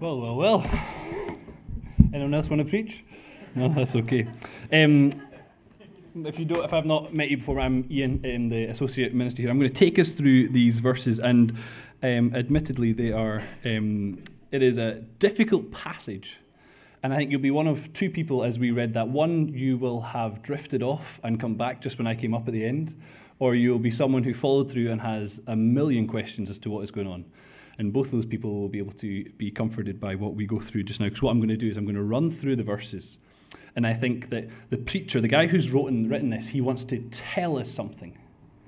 Well, well, well. Anyone else want to preach? No, that's okay. Um, if you don't, if I've not met you before, I'm Ian, um, the associate minister here. I'm going to take us through these verses, and um, admittedly, they are. Um, it is a difficult passage, and I think you'll be one of two people as we read that. One, you will have drifted off and come back just when I came up at the end, or you'll be someone who followed through and has a million questions as to what is going on. And both of those people will be able to be comforted by what we go through just now. Because what I'm going to do is I'm going to run through the verses. And I think that the preacher, the guy who's written, written this, he wants to tell us something.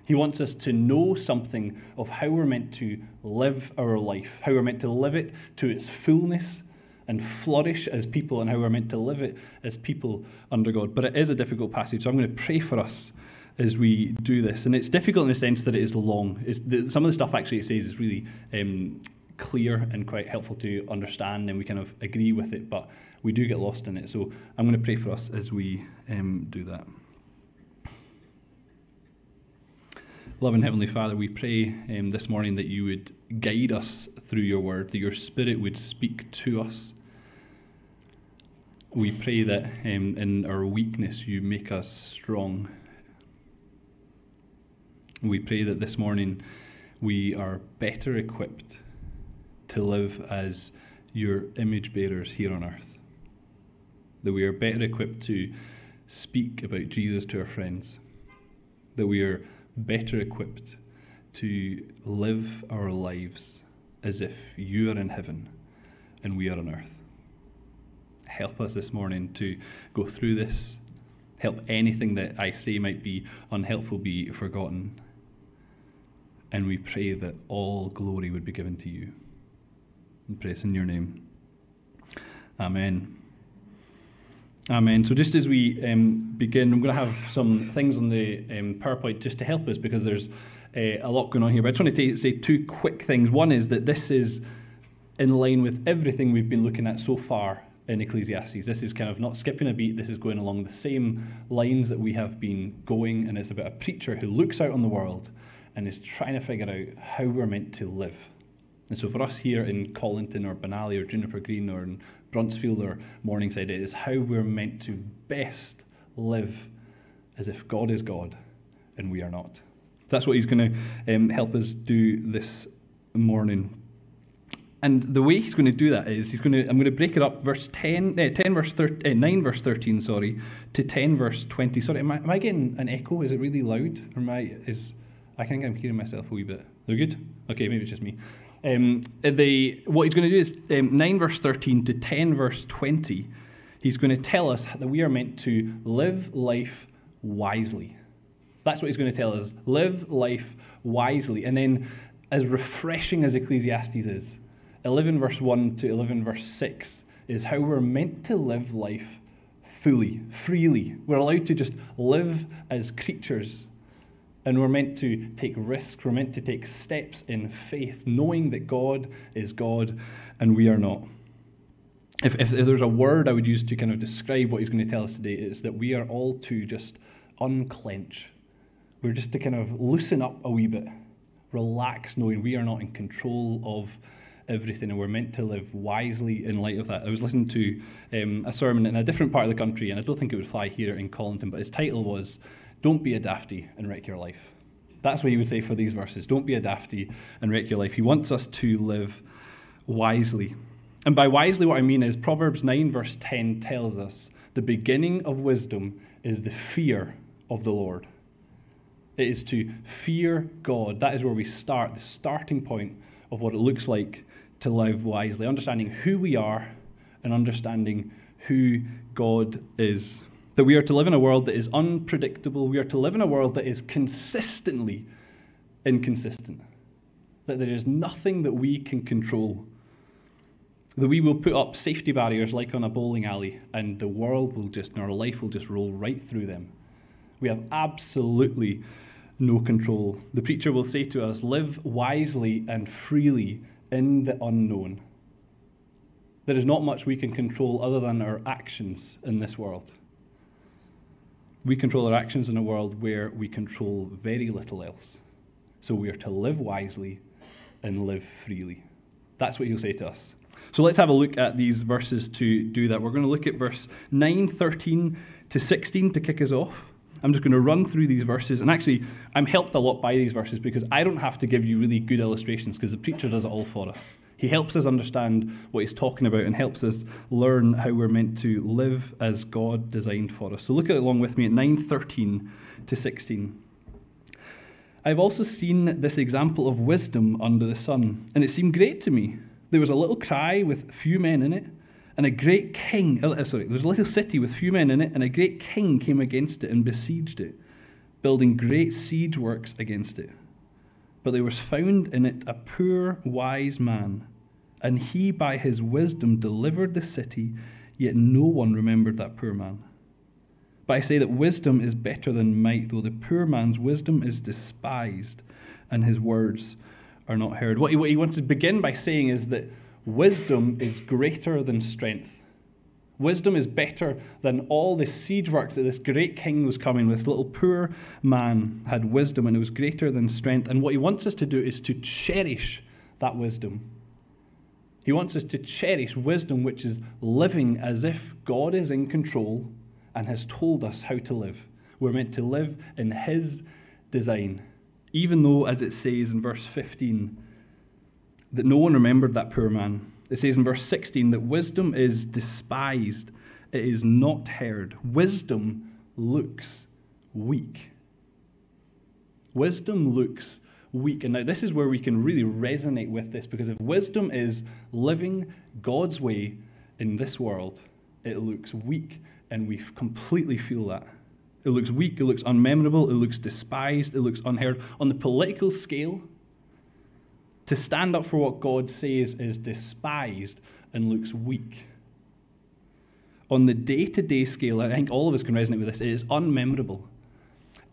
He wants us to know something of how we're meant to live our life, how we're meant to live it to its fullness and flourish as people, and how we're meant to live it as people under God. But it is a difficult passage, so I'm going to pray for us as we do this. And it's difficult in the sense that it is long. The, some of the stuff actually it says is really um, clear and quite helpful to understand, and we kind of agree with it, but we do get lost in it. So I'm going to pray for us as we um, do that. Loving Heavenly Father, we pray um, this morning that you would guide us through your word, that your Spirit would speak to us. We pray that um, in our weakness you make us strong we pray that this morning we are better equipped to live as your image bearers here on earth. That we are better equipped to speak about Jesus to our friends. That we are better equipped to live our lives as if you are in heaven and we are on earth. Help us this morning to go through this. Help anything that I say might be unhelpful be forgotten and we pray that all glory would be given to you. And praise in your name. Amen. Amen. So, just as we um, begin, I'm going to have some things on the um, PowerPoint just to help us because there's uh, a lot going on here. But I just want to say two quick things. One is that this is in line with everything we've been looking at so far in Ecclesiastes. This is kind of not skipping a beat, this is going along the same lines that we have been going, and it's about a preacher who looks out on the world and is trying to figure out how we're meant to live. And so for us here in Colinton or Bonaly or Juniper Green or in Bruntsfield or Morningside, it is how we're meant to best live as if God is God and we are not. That's what he's going to um, help us do this morning. And the way he's going to do that is he's going to I'm going to break it up verse 10 uh, 10 verse 13, uh, 9 verse 13 sorry to 10 verse 20. Sorry am I, am I getting an echo? Is it really loud? Or am I is I think I'm hearing myself a wee bit. They're good? Okay, maybe it's just me. Um, the, what he's going to do is um, 9 verse 13 to 10 verse 20. He's going to tell us that we are meant to live life wisely. That's what he's going to tell us. Live life wisely. And then, as refreshing as Ecclesiastes is, 11 verse 1 to 11 verse 6 is how we're meant to live life fully, freely. We're allowed to just live as creatures and we're meant to take risks, we're meant to take steps in faith, knowing that God is God and we are not. If, if, if, there's a word I would use to kind of describe what he's going to tell us today, it's that we are all to just unclench. We're just to kind of loosen up a wee bit, relax, knowing we are not in control of everything and we're meant to live wisely in light of that. I was listening to um, a sermon in a different part of the country, and I don't think it would fly here in Colinton, but his title was don't be a dafty and wreck your life. That's what he would say for these verses. Don't be a dafty and wreck your life. He wants us to live wisely. And by wisely, what I mean is Proverbs 9, verse 10 tells us the beginning of wisdom is the fear of the Lord. It is to fear God. That is where we start, the starting point of what it looks like to live wisely, understanding who we are and understanding who God is. That we are to live in a world that is unpredictable. We are to live in a world that is consistently inconsistent. That there is nothing that we can control. That we will put up safety barriers like on a bowling alley, and the world will just, and our life will just roll right through them. We have absolutely no control. The preacher will say to us, Live wisely and freely in the unknown. There is not much we can control other than our actions in this world. We control our actions in a world where we control very little else. So we are to live wisely and live freely. That's what he'll say to us. So let's have a look at these verses to do that. We're going to look at verse 9, 13 to 16 to kick us off. I'm just going to run through these verses. And actually, I'm helped a lot by these verses because I don't have to give you really good illustrations because the preacher does it all for us. He helps us understand what he's talking about and helps us learn how we're meant to live as God designed for us. So look at it along with me at 9:13 to 16. I've also seen this example of wisdom under the sun, and it seemed great to me. There was a little cry with few men in it, and a great king, uh, sorry, there was a little city with few men in it, and a great king came against it and besieged it, building great siege works against it. But there was found in it a poor, wise man, and he by his wisdom delivered the city, yet no one remembered that poor man. But I say that wisdom is better than might, though the poor man's wisdom is despised, and his words are not heard. What he, what he wants to begin by saying is that wisdom is greater than strength. Wisdom is better than all the siege work that this great king was coming with. Little poor man had wisdom, and it was greater than strength. And what he wants us to do is to cherish that wisdom. He wants us to cherish wisdom, which is living as if God is in control and has told us how to live. We're meant to live in His design, even though, as it says in verse 15, that no one remembered that poor man. It says in verse 16 that wisdom is despised, it is not heard. Wisdom looks weak. Wisdom looks weak. And now, this is where we can really resonate with this because if wisdom is living God's way in this world, it looks weak, and we completely feel that. It looks weak, it looks unmemorable, it looks despised, it looks unheard. On the political scale, to stand up for what God says is despised and looks weak. On the day to day scale, I think all of us can resonate with this, it is unmemorable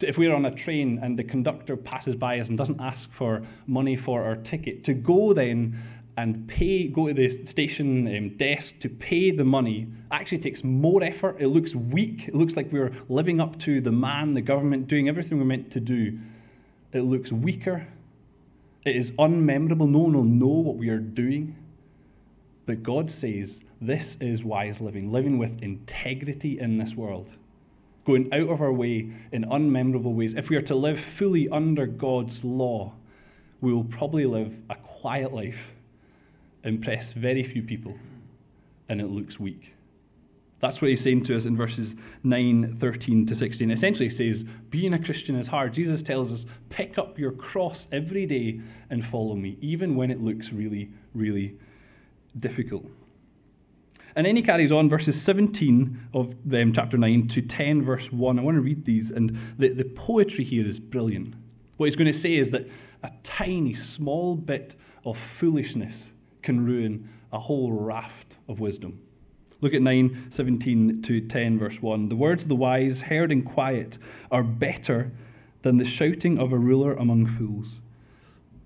if we're on a train and the conductor passes by us and doesn't ask for money for our ticket, to go then and pay, go to the station um, desk to pay the money actually takes more effort. It looks weak. It looks like we're living up to the man, the government, doing everything we're meant to do. It looks weaker. It is unmemorable. No one will know what we are doing. But God says this is wise living, living with integrity in this world going out of our way in unmemorable ways, if we are to live fully under God's law, we will probably live a quiet life, impress very few people, and it looks weak. That's what he's saying to us in verses 9, 13 to 16. Essentially, he says, Being a Christian is hard. Jesus tells us, Pick up your cross every day and follow me, even when it looks really, really difficult. And then he carries on verses 17 of um, chapter 9 to 10, verse 1. I want to read these, and the, the poetry here is brilliant. What he's going to say is that a tiny, small bit of foolishness can ruin a whole raft of wisdom. Look at 9, 17 to 10, verse 1. The words of the wise, heard in quiet, are better than the shouting of a ruler among fools.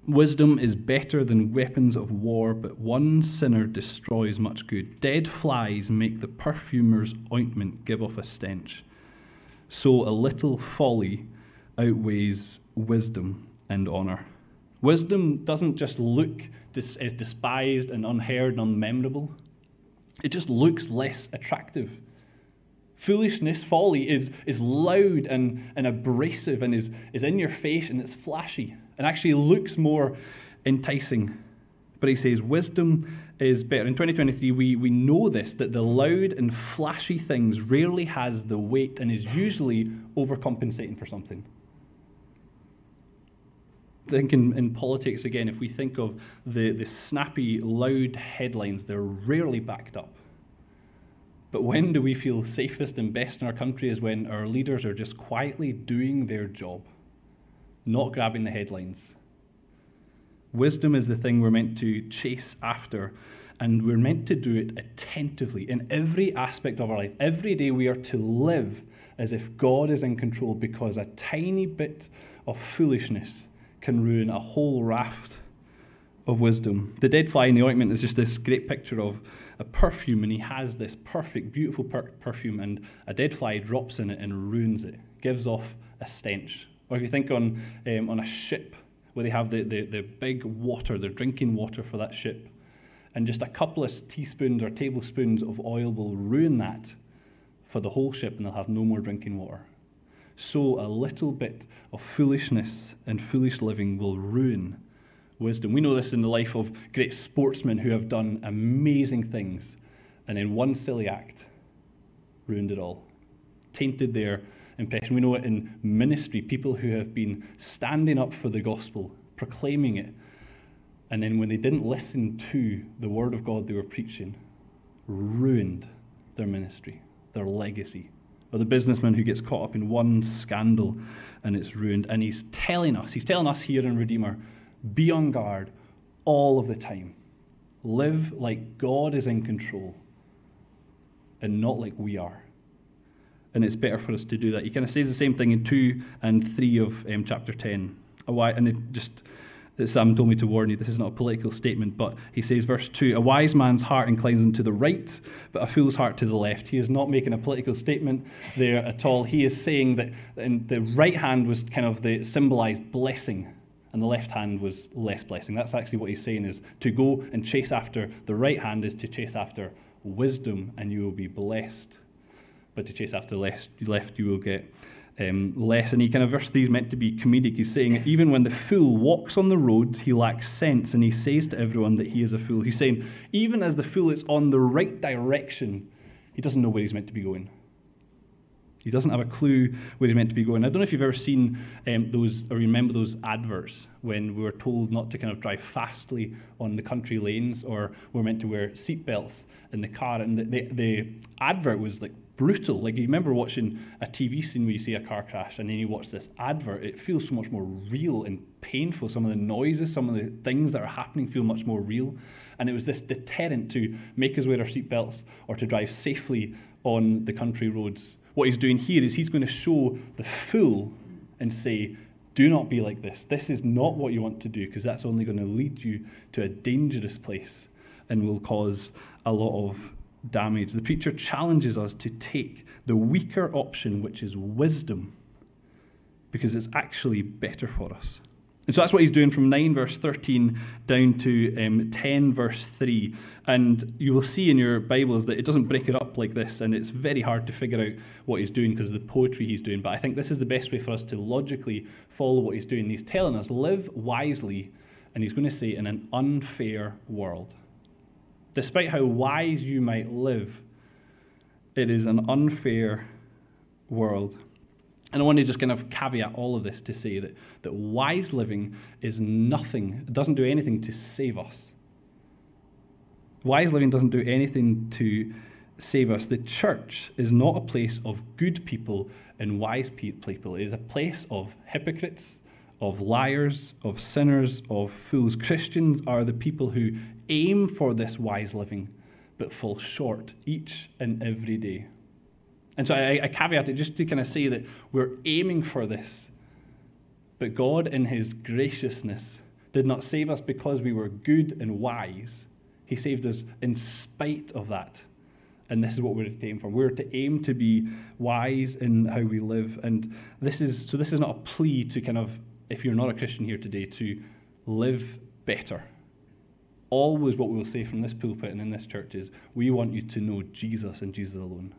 Wisdom is better than weapons of war, but one sinner destroys much good. Dead flies make the perfumer's ointment give off a stench. So a little folly outweighs wisdom and honor. Wisdom doesn't just look dis- eh, despised and unheard and unmemorable, it just looks less attractive. Foolishness, folly, is, is loud and, and abrasive and is, is in your face and it's flashy and actually looks more enticing. But he says wisdom is better. In 2023, we, we know this that the loud and flashy things rarely has the weight and is usually overcompensating for something. Think in, in politics, again, if we think of the, the snappy, loud headlines, they're rarely backed up. But when do we feel safest and best in our country is when our leaders are just quietly doing their job not grabbing the headlines. Wisdom is the thing we're meant to chase after, and we're meant to do it attentively in every aspect of our life. Every day we are to live as if God is in control because a tiny bit of foolishness can ruin a whole raft of wisdom. The dead fly in the ointment is just this great picture of a perfume, and he has this perfect, beautiful per- perfume, and a dead fly drops in it and ruins it, gives off a stench. Or if you think on, um, on a ship where they have the, the, the big water, the drinking water for that ship, And just a couple of teaspoons or tablespoons of oil will ruin that for the whole ship, and they'll have no more drinking water. So a little bit of foolishness and foolish living will ruin wisdom. We know this in the life of great sportsmen who have done amazing things, and in one silly act, ruined it all, tainted their impression. We know it in ministry, people who have been standing up for the gospel, proclaiming it, and then when they didn't listen to the word of God they were preaching, ruined their ministry, their legacy. Or the businessman who gets caught up in one scandal and it's ruined. And he's telling us, he's telling us here in Redeemer, be on guard all of the time. Live like God is in control and not like we are. And it's better for us to do that. He kind of says the same thing in 2 and 3 of um, chapter 10. A wise, And it just, Sam told me to warn you, this is not a political statement, but he says, verse 2 A wise man's heart inclines him to the right, but a fool's heart to the left. He is not making a political statement there at all. He is saying that the right hand was kind of the symbolized blessing and the left hand was less blessing. That's actually what he's saying is to go and chase after the right hand is to chase after wisdom and you will be blessed. But to chase after left, left you will get um, less. And he kind of verse is meant to be comedic. He's saying, even when the fool walks on the road, he lacks sense, and he says to everyone that he is a fool. He's saying, even as the fool is on the right direction, he doesn't know where he's meant to be going. He doesn't have a clue where he's meant to be going. I don't know if you've ever seen um, those or remember those adverts when we were told not to kind of drive fastly on the country lanes or we're meant to wear seatbelts in the car. And the, the, the advert was like brutal. Like you remember watching a TV scene where you see a car crash and then you watch this advert, it feels so much more real and painful. Some of the noises, some of the things that are happening feel much more real. And it was this deterrent to make us wear our seatbelts or to drive safely on the country roads what he's doing here is he's going to show the fool and say, do not be like this. This is not what you want to do because that's only going to lead you to a dangerous place and will cause a lot of damage. The preacher challenges us to take the weaker option, which is wisdom, because it's actually better for us. And so that's what he's doing from 9 verse 13 down to um, 10 verse 3. And you will see in your Bibles that it doesn't break it up like this, and it's very hard to figure out what he's doing because of the poetry he's doing. But I think this is the best way for us to logically follow what he's doing. He's telling us, live wisely, and he's going to say, in an unfair world. Despite how wise you might live, it is an unfair world. And I want to just kind of caveat all of this to say that, that wise living is nothing, it doesn't do anything to save us. Wise living doesn't do anything to save us. The church is not a place of good people and wise people, it is a place of hypocrites, of liars, of sinners, of fools. Christians are the people who aim for this wise living but fall short each and every day. And so I, I caveat it just to kind of say that we're aiming for this. But God, in His graciousness, did not save us because we were good and wise. He saved us in spite of that. And this is what we're to aim for. We're to aim to be wise in how we live. And this is so this is not a plea to kind of, if you're not a Christian here today, to live better. Always what we'll say from this pulpit and in this church is we want you to know Jesus and Jesus alone.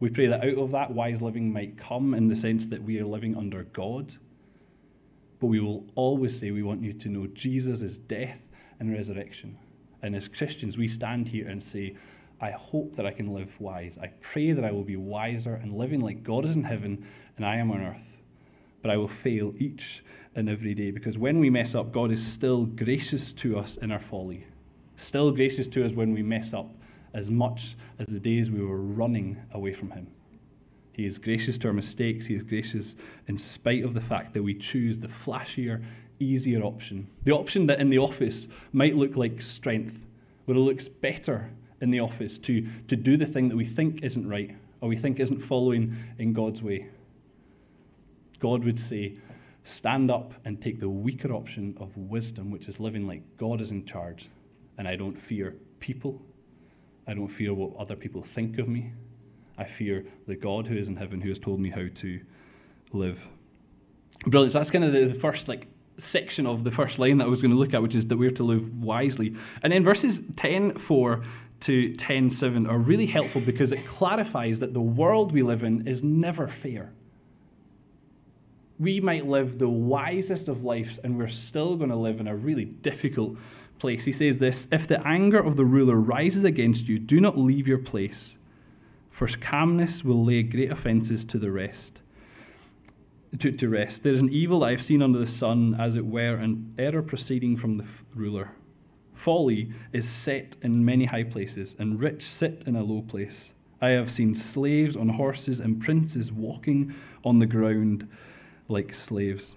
We pray that out of that, wise living might come in the sense that we are living under God. But we will always say we want you to know Jesus' death and resurrection. And as Christians, we stand here and say, I hope that I can live wise. I pray that I will be wiser and living like God is in heaven and I am on earth. But I will fail each and every day because when we mess up, God is still gracious to us in our folly, still gracious to us when we mess up as much as the days we were running away from Him. He is gracious to our mistakes. He is gracious in spite of the fact that we choose the flashier, easier option. The option that in the office might look like strength, where it looks better in the office to, to do the thing that we think isn't right or we think isn't following in God's way. God would say, stand up and take the weaker option of wisdom, which is living like God is in charge. And I don't fear people, I don't fear what other people think of me. I fear the God who is in heaven who has told me how to live. Brilliant. So that's kind of the, the first like section of the first line that I was going to look at, which is that we're to live wisely. And then verses 10 4 to 10 7 are really helpful because it clarifies that the world we live in is never fair. We might live the wisest of lives and we're still going to live in a really difficult place. He says this If the anger of the ruler rises against you, do not leave your place, for calmness will lay great offences to the rest to, to rest. There is an evil I have seen under the sun, as it were, an error proceeding from the ruler. Folly is set in many high places, and rich sit in a low place. I have seen slaves on horses and princes walking on the ground like slaves.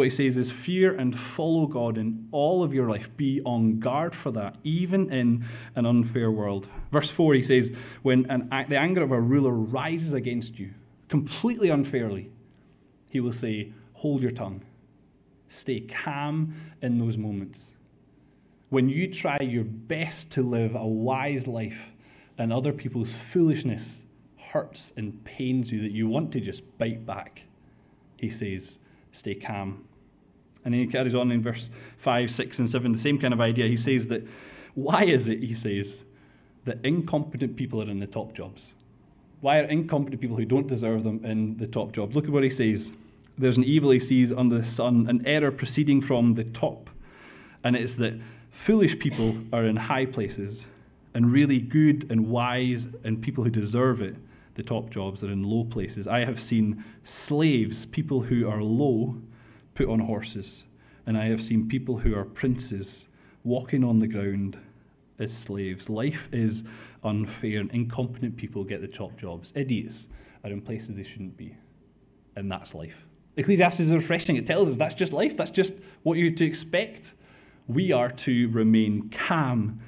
What he says is fear and follow God in all of your life. Be on guard for that, even in an unfair world. Verse 4, he says, When an, the anger of a ruler rises against you, completely unfairly, he will say, Hold your tongue. Stay calm in those moments. When you try your best to live a wise life and other people's foolishness hurts and pains you that you want to just bite back, he says, Stay calm. And then he carries on in verse 5, 6, and 7, the same kind of idea. He says that, why is it, he says, that incompetent people are in the top jobs? Why are incompetent people who don't deserve them in the top jobs? Look at what he says. There's an evil he sees under the sun, an error proceeding from the top. And it's that foolish people are in high places, and really good and wise and people who deserve it, the top jobs, are in low places. I have seen slaves, people who are low, put on horses. And I have seen people who are princes walking on the ground as slaves. Life is unfair, and incompetent people get the top jobs. Idiots are in places they shouldn't be. And that's life. Ecclesiastes is refreshing. It tells us that's just life, that's just what you're to expect. We are to remain calm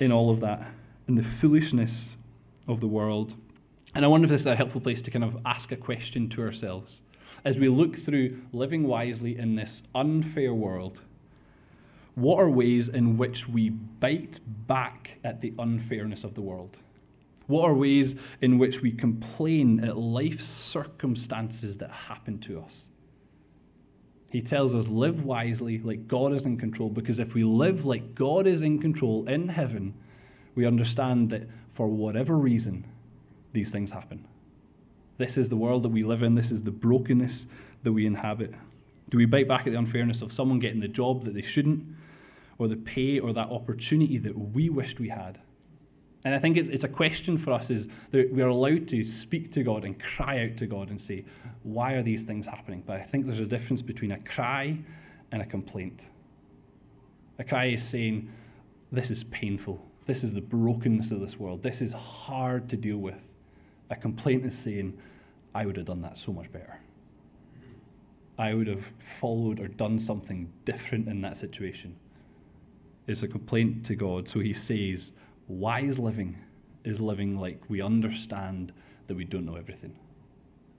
in all of that, in the foolishness of the world. And I wonder if this is a helpful place to kind of ask a question to ourselves. As we look through living wisely in this unfair world, what are ways in which we bite back at the unfairness of the world? What are ways in which we complain at life's circumstances that happen to us? He tells us, live wisely like God is in control, because if we live like God is in control in heaven, we understand that for whatever reason, these things happen. This is the world that we live in, this is the brokenness that we inhabit. Do we bite back at the unfairness of someone getting the job that they shouldn't, or the pay or that opportunity that we wished we had? And I think it's, it's a question for us is that we are allowed to speak to God and cry out to God and say, why are these things happening? But I think there's a difference between a cry and a complaint. A cry is saying, this is painful. This is the brokenness of this world. This is hard to deal with. A complaint is saying, I would have done that so much better. I would have followed or done something different in that situation. It's a complaint to God. So he says, Wise living is living like we understand that we don't know everything.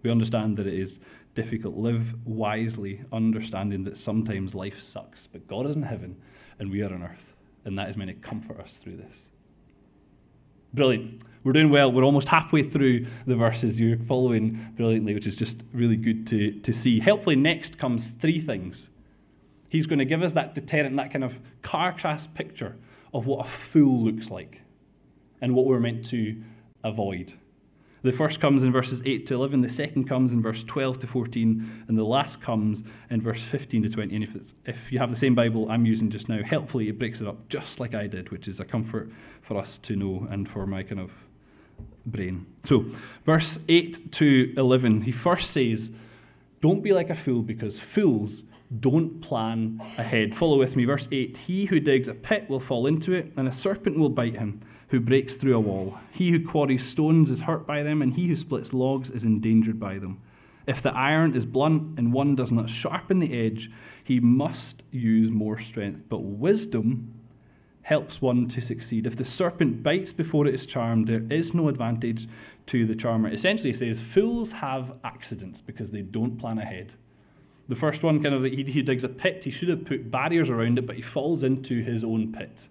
We understand that it is difficult. Live wisely, understanding that sometimes life sucks, but God is in heaven and we are on earth, and that is meant to comfort us through this. Brilliant. We're doing well. We're almost halfway through the verses. You're following brilliantly, which is just really good to, to see. Helpfully, next comes three things. He's going to give us that deterrent, that kind of car crash picture of what a fool looks like and what we're meant to avoid. The first comes in verses 8 to 11, the second comes in verse 12 to 14, and the last comes in verse 15 to 20. And if, if you have the same Bible I'm using just now, helpfully it breaks it up just like I did, which is a comfort for us to know and for my kind of brain. So, verse 8 to 11, he first says, Don't be like a fool because fools don't plan ahead. Follow with me. Verse 8 He who digs a pit will fall into it, and a serpent will bite him who breaks through a wall. He who quarries stones is hurt by them, and he who splits logs is endangered by them. If the iron is blunt and one does not sharpen the edge, he must use more strength. But wisdom helps one to succeed. If the serpent bites before it is charmed, there is no advantage to the charmer. Essentially, he says fools have accidents because they don't plan ahead. The first one, kind of, he, he digs a pit. He should have put barriers around it, but he falls into his own pit.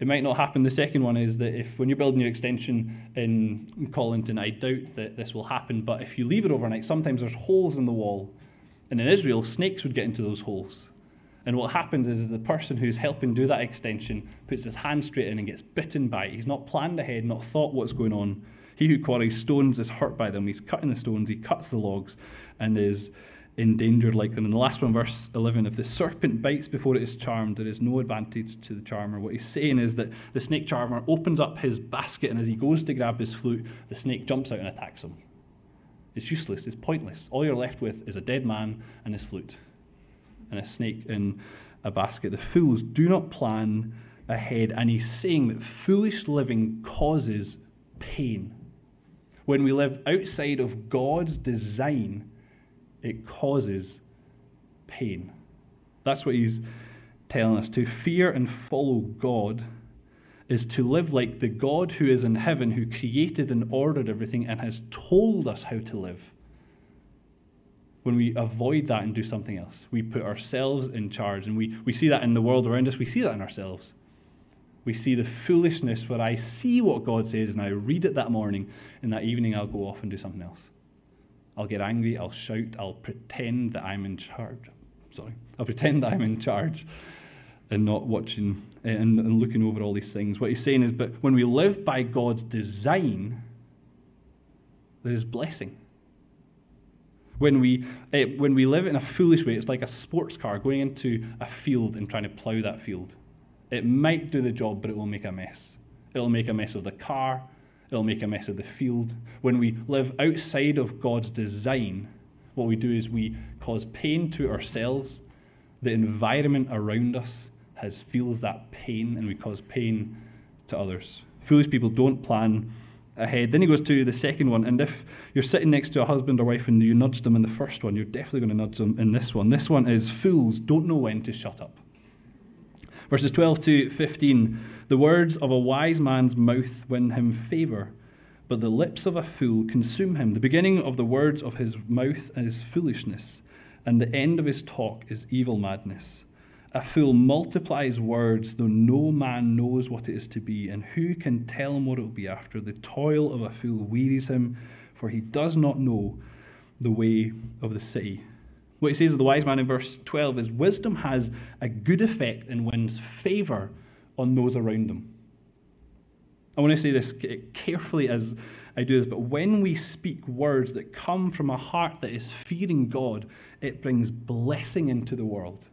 It might not happen. The second one is that if when you're building your extension in Colinton, I doubt that this will happen, but if you leave it overnight, sometimes there's holes in the wall And in Israel, snakes would get into those holes. And what happens is the person who's helping do that extension puts his hand straight in and gets bitten by it. He's not planned ahead, not thought what's going on. He who quarries stones is hurt by them. He's cutting the stones, he cuts the logs, and is endangered like them. In the last one, verse 11, if the serpent bites before it is charmed, there is no advantage to the charmer. What he's saying is that the snake charmer opens up his basket, and as he goes to grab his flute, the snake jumps out and attacks him. It's useless, it's pointless. All you're left with is a dead man and his flute, and a snake in a basket. The fools do not plan ahead, and he's saying that foolish living causes pain. When we live outside of God's design, it causes pain. That's what he's telling us. To fear and follow God is to live like the God who is in heaven, who created and ordered everything and has told us how to live. When we avoid that and do something else, we put ourselves in charge. And we, we see that in the world around us, we see that in ourselves. We see the foolishness where I see what God says and I read it that morning, and that evening I'll go off and do something else. I'll get angry, I'll shout, I'll pretend that I'm in charge. Sorry, I'll pretend that I'm in charge and not watching and, and looking over all these things. What he's saying is, but when we live by God's design, there is blessing. When we, eh, when we live in a foolish way, it's like a sports car going into a field and trying to plough that field. It might do the job, but it will make a mess. It'll make a mess of the car, it'll make a mess of the field. When we live outside of God's design, what we do is we cause pain to ourselves. The environment around us has feels that pain, and we cause pain to others. Foolish people don't plan ahead. Then he goes to the second one, and if you're sitting next to a husband or wife and you nudge them in the first one, you're definitely going to nudge them in this one. This one is fools don't know when to shut up. Verses 12 to 15 The words of a wise man's mouth win him favour, but the lips of a fool consume him. The beginning of the words of his mouth is foolishness, and the end of his talk is evil madness. A fool multiplies words, though no man knows what it is to be, and who can tell him what it will be after? The toil of a fool wearies him, for he does not know the way of the city. What he says of the wise man in verse 12 is wisdom has a good effect and wins favor on those around them. I want to say this carefully as I do this, but when we speak words that come from a heart that is fearing God, it brings blessing into the world.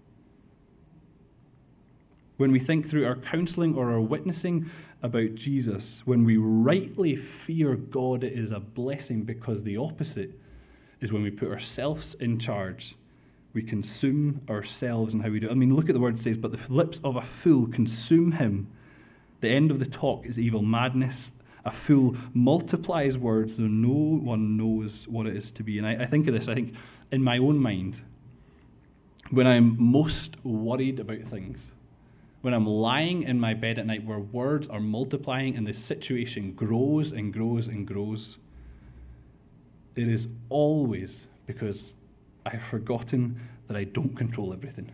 When we think through our counseling or our witnessing about Jesus, when we rightly fear God, it is a blessing because the opposite is when we put ourselves in charge we consume ourselves and how we do it. I mean, look at the word says, but the lips of a fool consume him. The end of the talk is evil madness. A fool multiplies words, though no one knows what it is to be. And I, I think of this, I think in my own mind, when I'm most worried about things, when I'm lying in my bed at night where words are multiplying and the situation grows and grows and grows, it is always because I've forgotten that I don't control everything.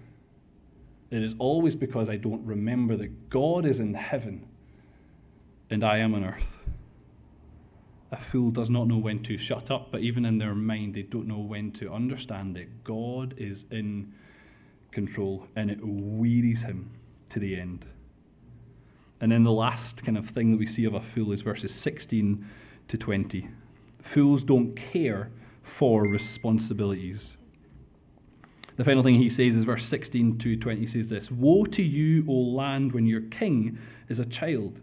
It is always because I don't remember that God is in heaven and I am on earth. A fool does not know when to shut up, but even in their mind, they don't know when to understand that God is in control and it wearies him to the end. And then the last kind of thing that we see of a fool is verses 16 to 20. Fools don't care for responsibilities. The final thing he says is verse 16 to 20 He says this Woe to you, O land, when your king is a child,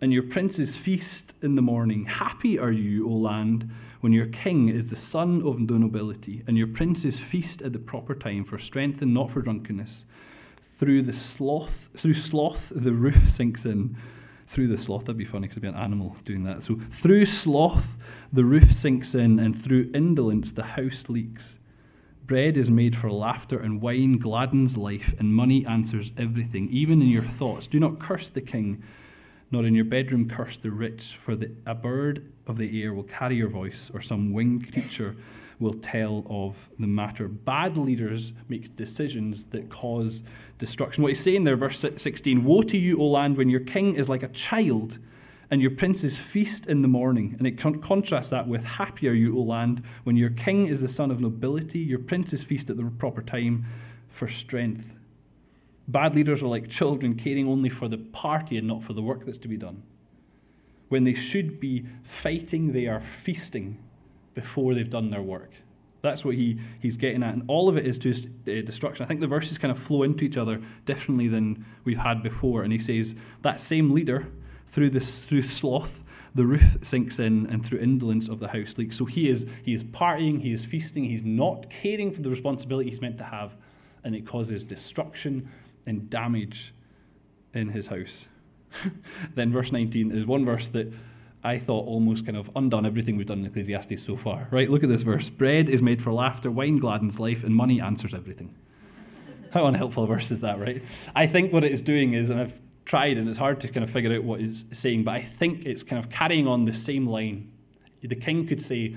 and your princes feast in the morning. Happy are you, O land, when your king is the son of the nobility, and your princes feast at the proper time for strength and not for drunkenness. Through the sloth, through sloth, the roof sinks in. Through the sloth, that'd be funny because it'd be an animal doing that. So through sloth, the roof sinks in, and through indolence, the house leaks. Bread is made for laughter, and wine gladdens life, and money answers everything, even in your thoughts. Do not curse the king, nor in your bedroom curse the rich, for the, a bird of the air will carry your voice, or some winged creature will tell of the matter. Bad leaders make decisions that cause destruction. What he's saying there, verse 16 Woe to you, O land, when your king is like a child and your princes feast in the morning. And it con- contrasts that with happier you, O land, when your king is the son of nobility, your princes feast at the proper time for strength. Bad leaders are like children caring only for the party and not for the work that's to be done. When they should be fighting, they are feasting before they've done their work. That's what he, he's getting at. And all of it is just uh, destruction. I think the verses kind of flow into each other differently than we've had before. And he says, that same leader, through, this, through sloth, the roof sinks in, and through indolence of the house leaks. So he is, he is partying, he is feasting, he's not caring for the responsibility he's meant to have, and it causes destruction and damage in his house. then verse 19 is one verse that I thought almost kind of undone everything we've done in Ecclesiastes so far. Right? Look at this verse. Bread is made for laughter, wine gladdens life, and money answers everything. How unhelpful a verse is that, right? I think what it is doing is, and I've tried, and it's hard to kind of figure out what it's saying, but I think it's kind of carrying on the same line. The king could say,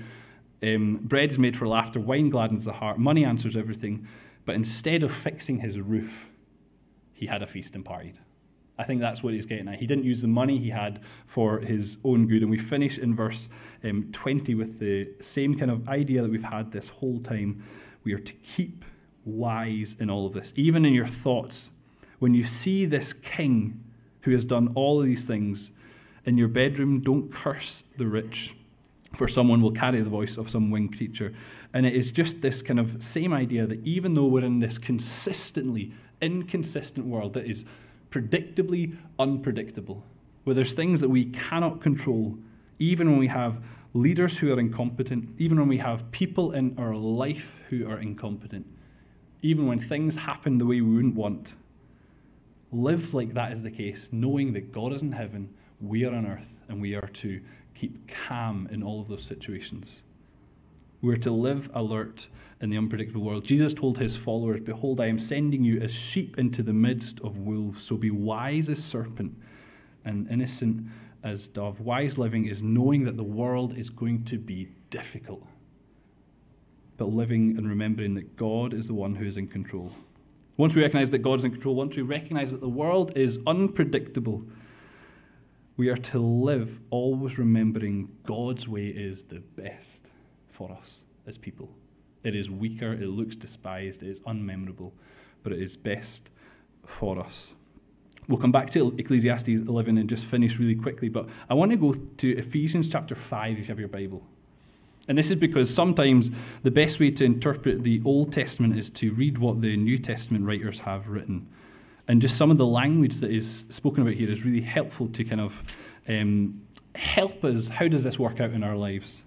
um, bread is made for laughter, wine gladdens the heart, money answers everything, but instead of fixing his roof, he had a feast and partied. I think that's what he's getting at. He didn't use the money he had for his own good. And we finish in verse um, 20 with the same kind of idea that we've had this whole time. We are to keep wise in all of this, even in your thoughts. When you see this king who has done all of these things in your bedroom, don't curse the rich, for someone will carry the voice of some winged creature. And it is just this kind of same idea that even though we're in this consistently inconsistent world that is predictably unpredictable, where there's things that we cannot control, even when we have leaders who are incompetent, even when we have people in our life who are incompetent, even when things happen the way we wouldn't want. Live like that is the case, knowing that God is in heaven, we are on earth, and we are to keep calm in all of those situations. We're to live alert in the unpredictable world. Jesus told his followers, Behold, I am sending you as sheep into the midst of wolves. So be wise as serpent and innocent as dove. Wise living is knowing that the world is going to be difficult, but living and remembering that God is the one who is in control. Once we recognize that God is in control, once we recognize that the world is unpredictable, we are to live always remembering God's way is the best for us as people. It is weaker, it looks despised, it is unmemorable, but it is best for us. We'll come back to Ecclesiastes 11 and just finish really quickly, but I want to go to Ephesians chapter 5 if you have your Bible. And this is because sometimes the best way to interpret the Old Testament is to read what the New Testament writers have written. And just some of the language that is spoken about here is really helpful to kind of um, help us. How does this work out in our lives?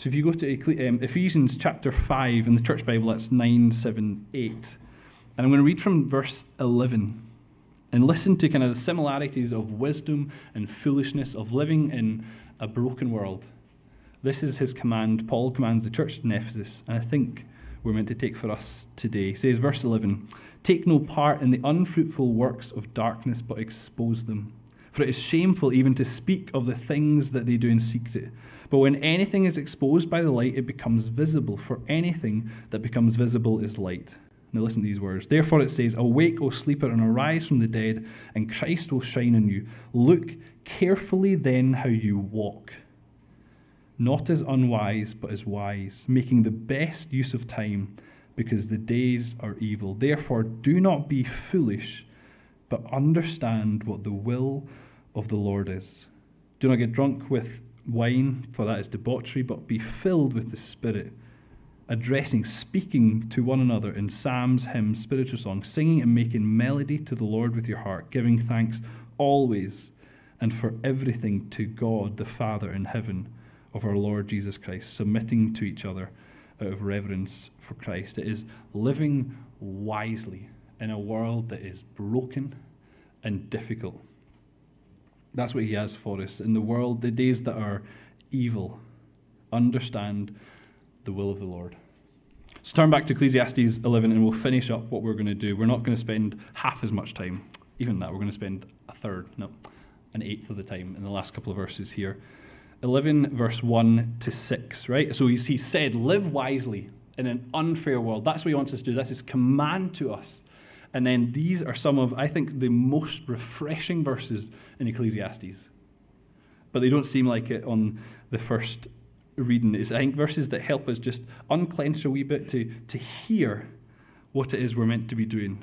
So if you go to um, Ephesians chapter 5 in the Church Bible, that's 9, 7, 8. And I'm going to read from verse 11 and listen to kind of the similarities of wisdom and foolishness of living in a broken world. This is his command. Paul commands the church in Ephesus, and I think we're meant to take for us today. He says, verse 11 Take no part in the unfruitful works of darkness, but expose them. For it is shameful even to speak of the things that they do in secret. But when anything is exposed by the light, it becomes visible, for anything that becomes visible is light. Now listen to these words. Therefore it says, Awake, O sleeper, and arise from the dead, and Christ will shine on you. Look carefully then how you walk, not as unwise, but as wise, making the best use of time, because the days are evil. Therefore do not be foolish, but understand what the will of the Lord is. Do not get drunk with wine, for that is debauchery, but be filled with the Spirit, addressing, speaking to one another in psalms, hymns, spiritual songs, singing and making melody to the Lord with your heart, giving thanks always and for everything to God the Father in heaven of our Lord Jesus Christ, submitting to each other out of reverence for Christ. It is living wisely in a world that is broken and difficult. That's what he has for us. In the world, the days that are evil, understand the will of the Lord. So turn back to Ecclesiastes 11 and we'll finish up what we're going to do. We're not going to spend half as much time, even that, we're going to spend a third, no, an eighth of the time in the last couple of verses here. 11, verse 1 to 6, right? So he said, Live wisely in an unfair world. That's what he wants us to do. That's his command to us. And then these are some of, I think, the most refreshing verses in Ecclesiastes. but they don't seem like it on the first reading. It's, I think, verses that help us just unclench a wee bit to, to hear what it is we're meant to be doing.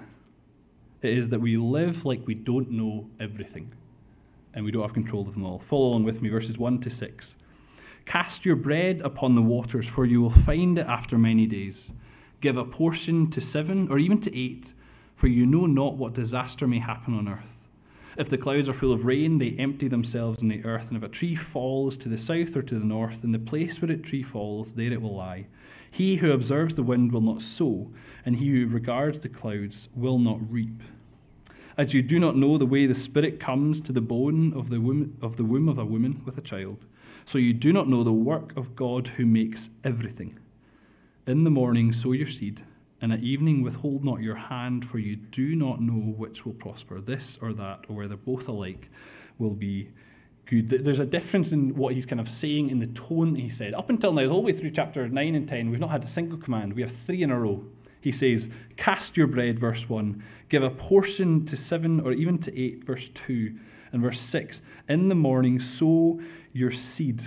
It is that we live like we don't know everything and we don't have control of them all. Follow along with me, verses 1 to 6. Cast your bread upon the waters, for you will find it after many days. Give a portion to seven or even to eight, for you know not what disaster may happen on earth. If the clouds are full of rain, they empty themselves on the earth, and if a tree falls to the south or to the north, in the place where a tree falls, there it will lie. He who observes the wind will not sow, and he who regards the clouds will not reap. As you do not know the way the Spirit comes to the bone of the womb of, the womb of a woman with a child, so you do not know the work of God who makes everything. In the morning sow your seed and at evening withhold not your hand, for you do not know which will prosper, this or that, or whether both alike will be good. There's a difference in what he's kind of saying in the tone he said. Up until now, all the way through chapter 9 and 10, we've not had a single command. We have three in a row. He says, Cast your bread, verse 1. Give a portion to 7 or even to 8, verse 2. And verse 6, In the morning sow your seed.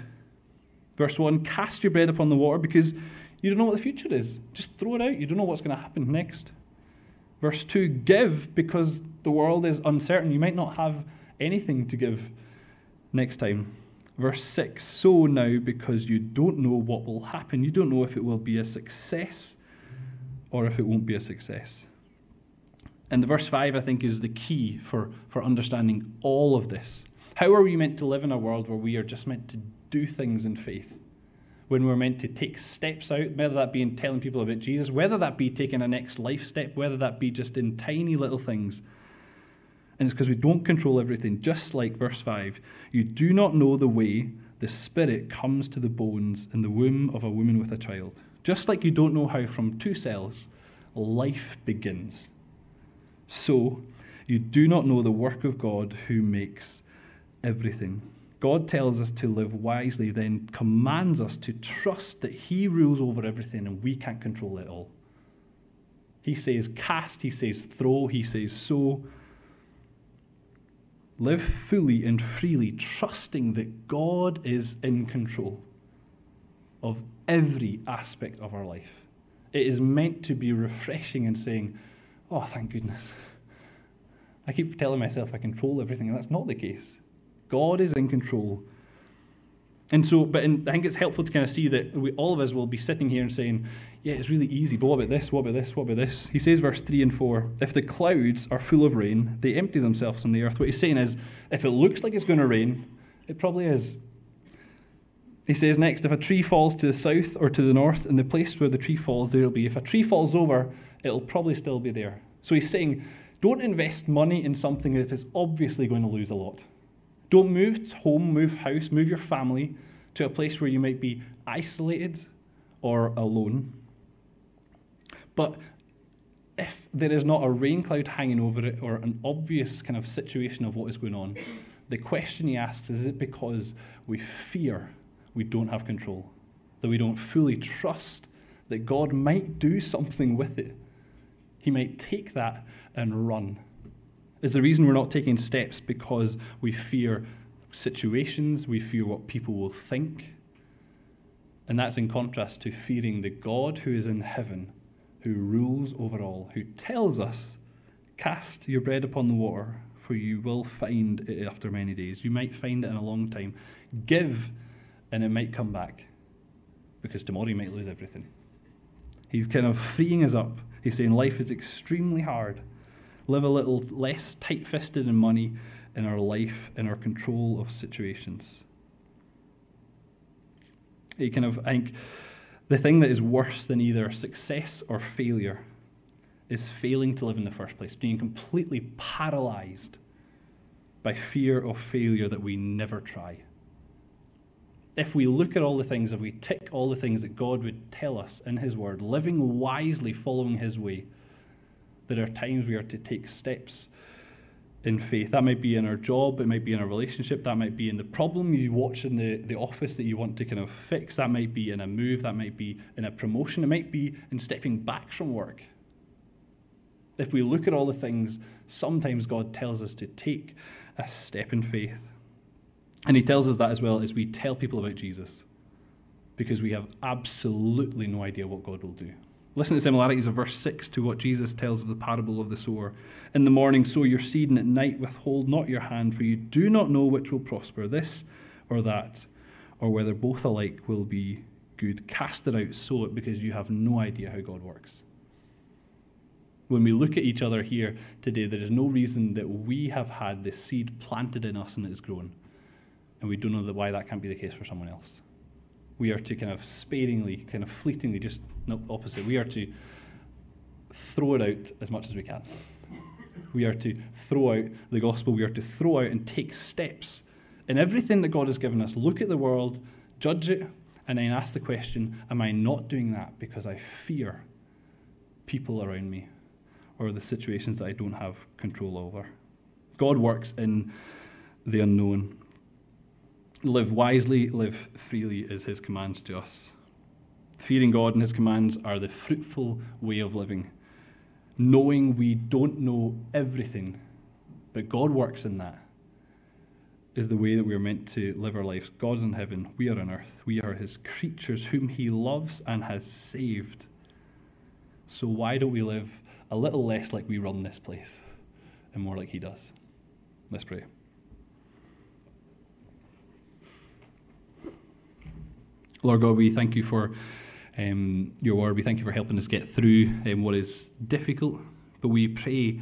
Verse 1, Cast your bread upon the water because you don't know what the future is. Just throw it out. You don't know what's going to happen next. Verse 2 Give because the world is uncertain. You might not have anything to give next time. Verse 6 Sow now because you don't know what will happen. You don't know if it will be a success or if it won't be a success. And the verse 5, I think, is the key for, for understanding all of this. How are we meant to live in a world where we are just meant to do things in faith? When we're meant to take steps out, whether that be in telling people about Jesus, whether that be taking a next life step, whether that be just in tiny little things. And it's because we don't control everything, just like verse 5. You do not know the way the Spirit comes to the bones in the womb of a woman with a child. Just like you don't know how from two cells life begins. So, you do not know the work of God who makes everything. God tells us to live wisely, then commands us to trust that He rules over everything and we can't control it all. He says cast, He says throw, He says sow. Live fully and freely, trusting that God is in control of every aspect of our life. It is meant to be refreshing and saying, Oh, thank goodness. I keep telling myself I control everything, and that's not the case. God is in control. And so, but in, I think it's helpful to kind of see that we, all of us will be sitting here and saying, yeah, it's really easy, but what about this? What about this? What about this? He says, verse 3 and 4 If the clouds are full of rain, they empty themselves on the earth. What he's saying is, if it looks like it's going to rain, it probably is. He says next, if a tree falls to the south or to the north, in the place where the tree falls, there will be. If a tree falls over, it'll probably still be there. So he's saying, don't invest money in something that is obviously going to lose a lot. Don't move home, move house, move your family to a place where you might be isolated or alone. But if there is not a rain cloud hanging over it or an obvious kind of situation of what is going on, the question he asks is, is it because we fear we don't have control? That we don't fully trust that God might do something with it? He might take that and run. Is the reason we're not taking steps because we fear situations, we fear what people will think. And that's in contrast to fearing the God who is in heaven, who rules over all, who tells us, Cast your bread upon the water, for you will find it after many days. You might find it in a long time. Give, and it might come back, because tomorrow you might lose everything. He's kind of freeing us up. He's saying life is extremely hard live a little less tight fisted in money in our life, in our control of situations. You kind of, I think, the thing that is worse than either success or failure is failing to live in the first place, being completely paralyzed by fear of failure that we never try. If we look at all the things, if we tick all the things that God would tell us in His Word, living wisely, following His way, there are times we are to take steps in faith. That might be in our job, it might be in a relationship, that might be in the problem you watch in the, the office that you want to kind of fix, that might be in a move, that might be in a promotion, it might be in stepping back from work. If we look at all the things, sometimes God tells us to take a step in faith. And he tells us that as well as we tell people about Jesus because we have absolutely no idea what God will do. Listen to the similarities of verse 6 to what Jesus tells of the parable of the sower. In the morning sow your seed, and at night withhold not your hand, for you do not know which will prosper, this or that, or whether both alike will be good. Cast it out, sow it, because you have no idea how God works. When we look at each other here today, there is no reason that we have had this seed planted in us and it has grown. And we don't know why that can't be the case for someone else. We are to kind of sparingly, kind of fleetingly, just no opposite. We are to throw it out as much as we can. We are to throw out the gospel. We are to throw out and take steps in everything that God has given us. Look at the world, judge it, and then ask the question Am I not doing that because I fear people around me or the situations that I don't have control over? God works in the unknown. Live wisely, live freely is his commands to us. Fearing God and his commands are the fruitful way of living. Knowing we don't know everything, but God works in that, is the way that we are meant to live our lives. God's in heaven, we are on earth. We are his creatures whom he loves and has saved. So why don't we live a little less like we run this place and more like he does? Let's pray. Lord God, we thank you for um, your word. We thank you for helping us get through um, what is difficult, but we pray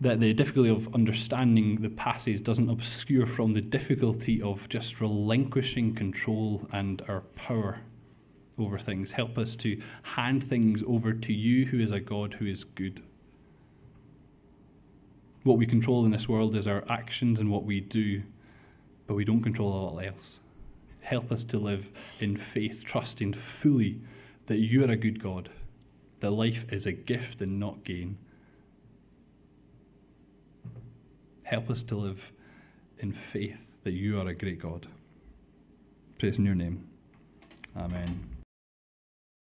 that the difficulty of understanding the passage doesn't obscure from the difficulty of just relinquishing control and our power over things. Help us to hand things over to you, who is a God who is good. What we control in this world is our actions and what we do, but we don't control all else. Help us to live in faith, trusting fully that you are a good God, that life is a gift and not gain. Help us to live in faith that you are a great God. Praise in your name. Amen.